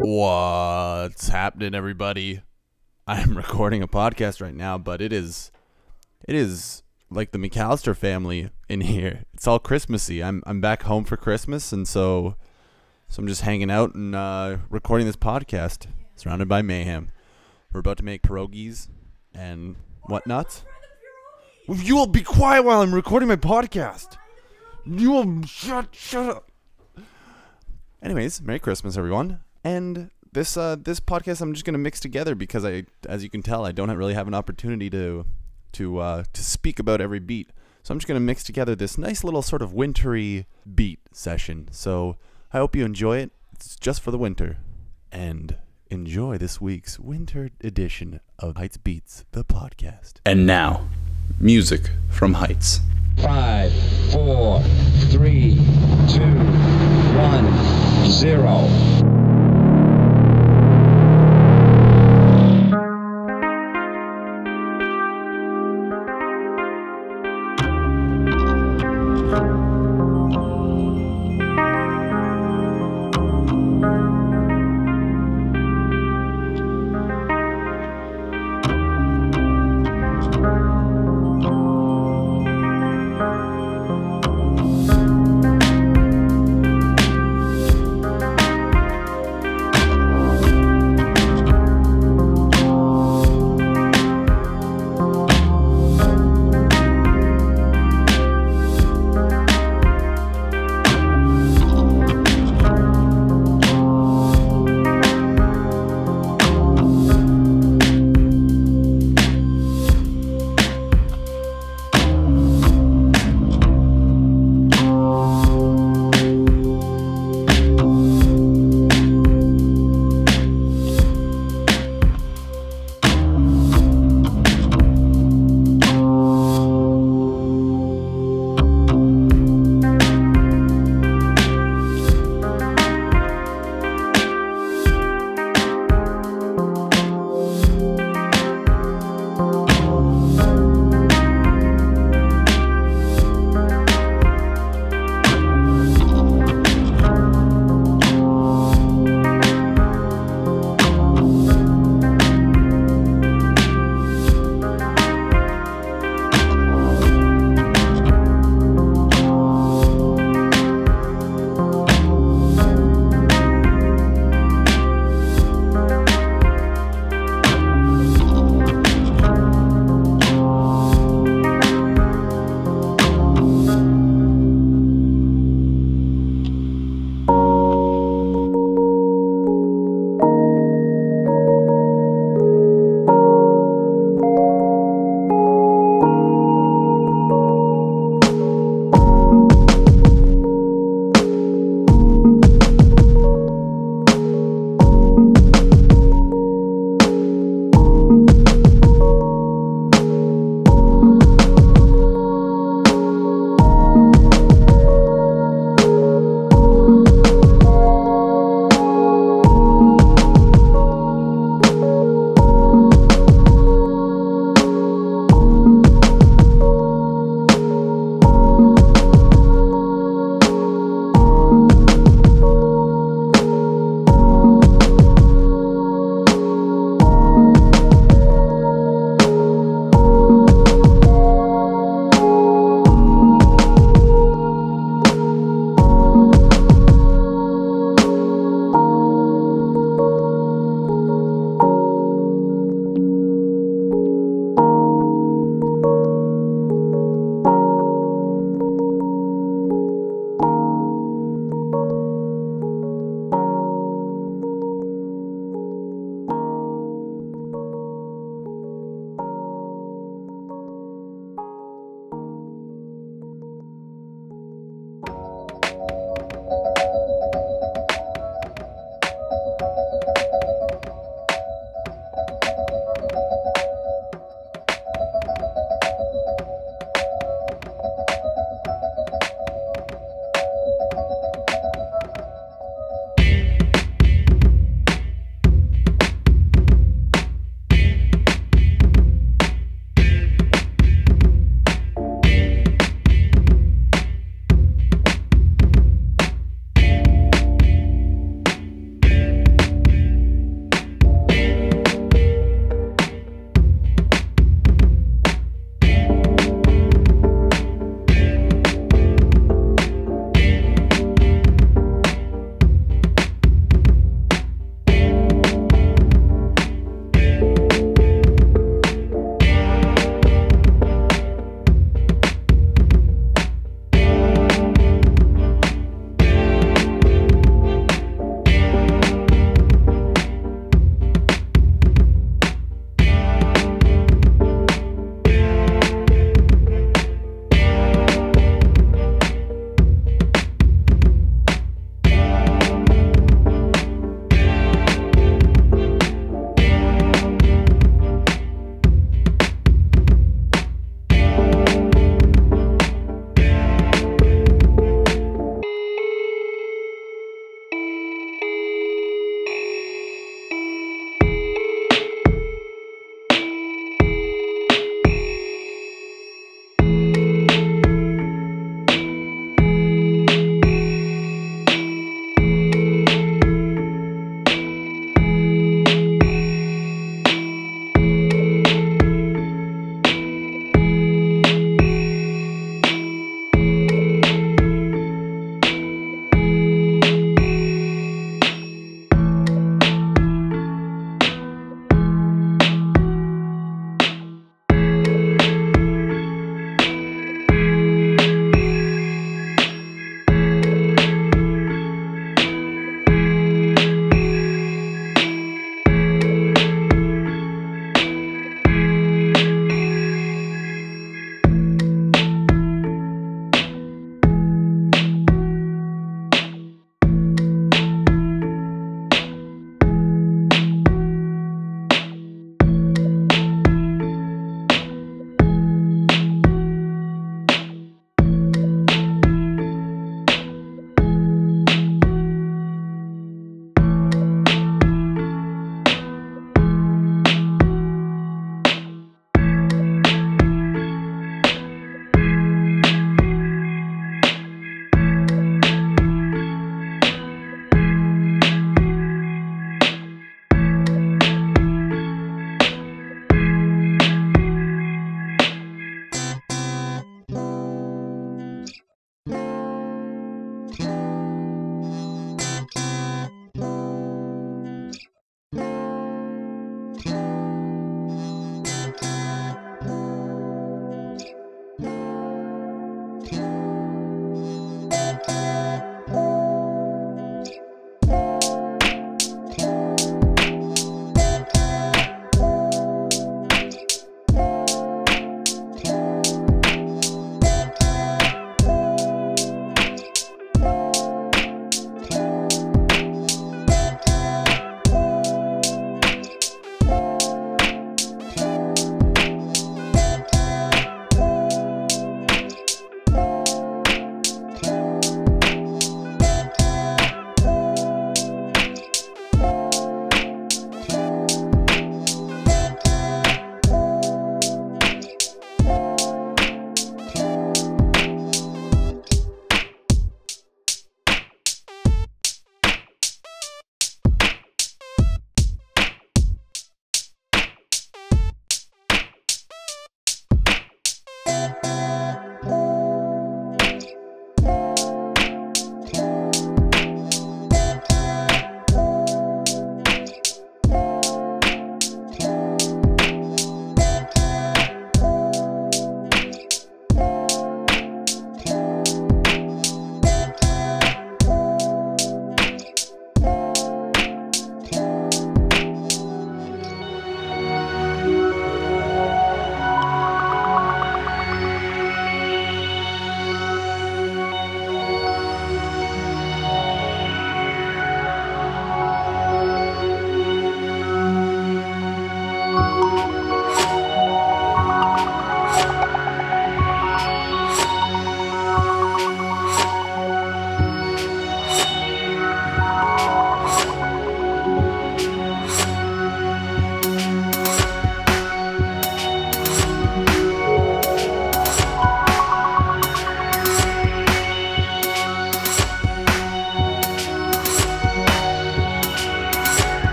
What's happening, everybody? I'm recording a podcast right now, but it is, it is like the McCallister family in here. It's all Christmassy. I'm I'm back home for Christmas, and so, so I'm just hanging out and uh, recording this podcast, surrounded by mayhem. We're about to make pierogies and whatnot. You will be quiet while I'm recording my podcast. You will shut shut up. Anyways, Merry Christmas, everyone. And this uh, this podcast I'm just gonna mix together because I, as you can tell, I don't really have an opportunity to to uh, to speak about every beat. So I'm just gonna mix together this nice little sort of wintry beat session. So I hope you enjoy it. It's just for the winter, and enjoy this week's winter edition of Heights Beats, the podcast. And now, music from Heights. Five, four, three, two, one, zero.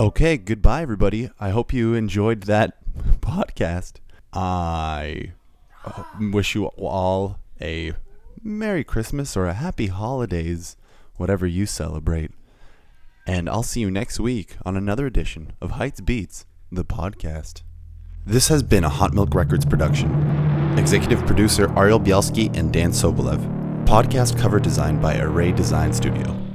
Okay, goodbye, everybody. I hope you enjoyed that podcast. I uh, wish you all a Merry Christmas or a Happy Holidays, whatever you celebrate. And I'll see you next week on another edition of Heights Beats, the podcast. This has been a Hot Milk Records production. Executive producer Ariel Bielski and Dan Sobolev. Podcast cover designed by Array Design Studio.